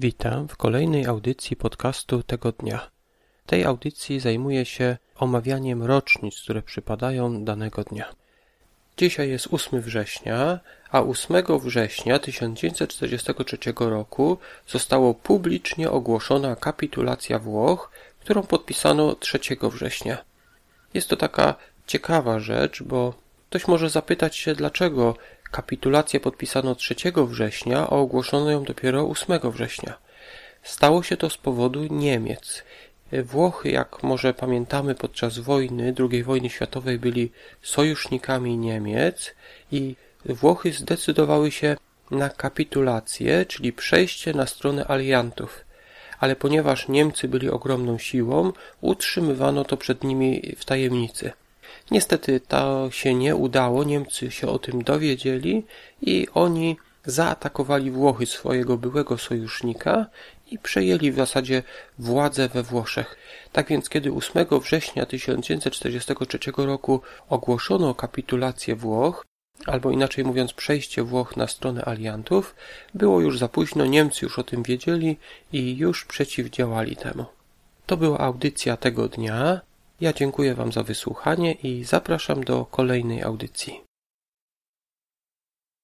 Witam w kolejnej audycji podcastu tego dnia. Tej audycji zajmuję się omawianiem rocznic, które przypadają danego dnia. Dzisiaj jest 8 września, a 8 września 1943 roku zostało publicznie ogłoszona kapitulacja Włoch, którą podpisano 3 września. Jest to taka ciekawa rzecz, bo ktoś może zapytać się, dlaczego Kapitulację podpisano 3 września, a ogłoszono ją dopiero 8 września. Stało się to z powodu Niemiec. Włochy, jak może pamiętamy podczas wojny, II wojny światowej byli sojusznikami Niemiec i Włochy zdecydowały się na kapitulację, czyli przejście na stronę aliantów. Ale ponieważ Niemcy byli ogromną siłą, utrzymywano to przed nimi w tajemnicy. Niestety to się nie udało, Niemcy się o tym dowiedzieli i oni zaatakowali Włochy, swojego byłego sojusznika i przejęli w zasadzie władzę we Włoszech. Tak więc kiedy 8 września 1943 roku ogłoszono kapitulację Włoch, albo inaczej mówiąc przejście Włoch na stronę aliantów, było już za późno, Niemcy już o tym wiedzieli i już przeciwdziałali temu. To była audycja tego dnia. Ja dziękuję Wam za wysłuchanie i zapraszam do kolejnej audycji.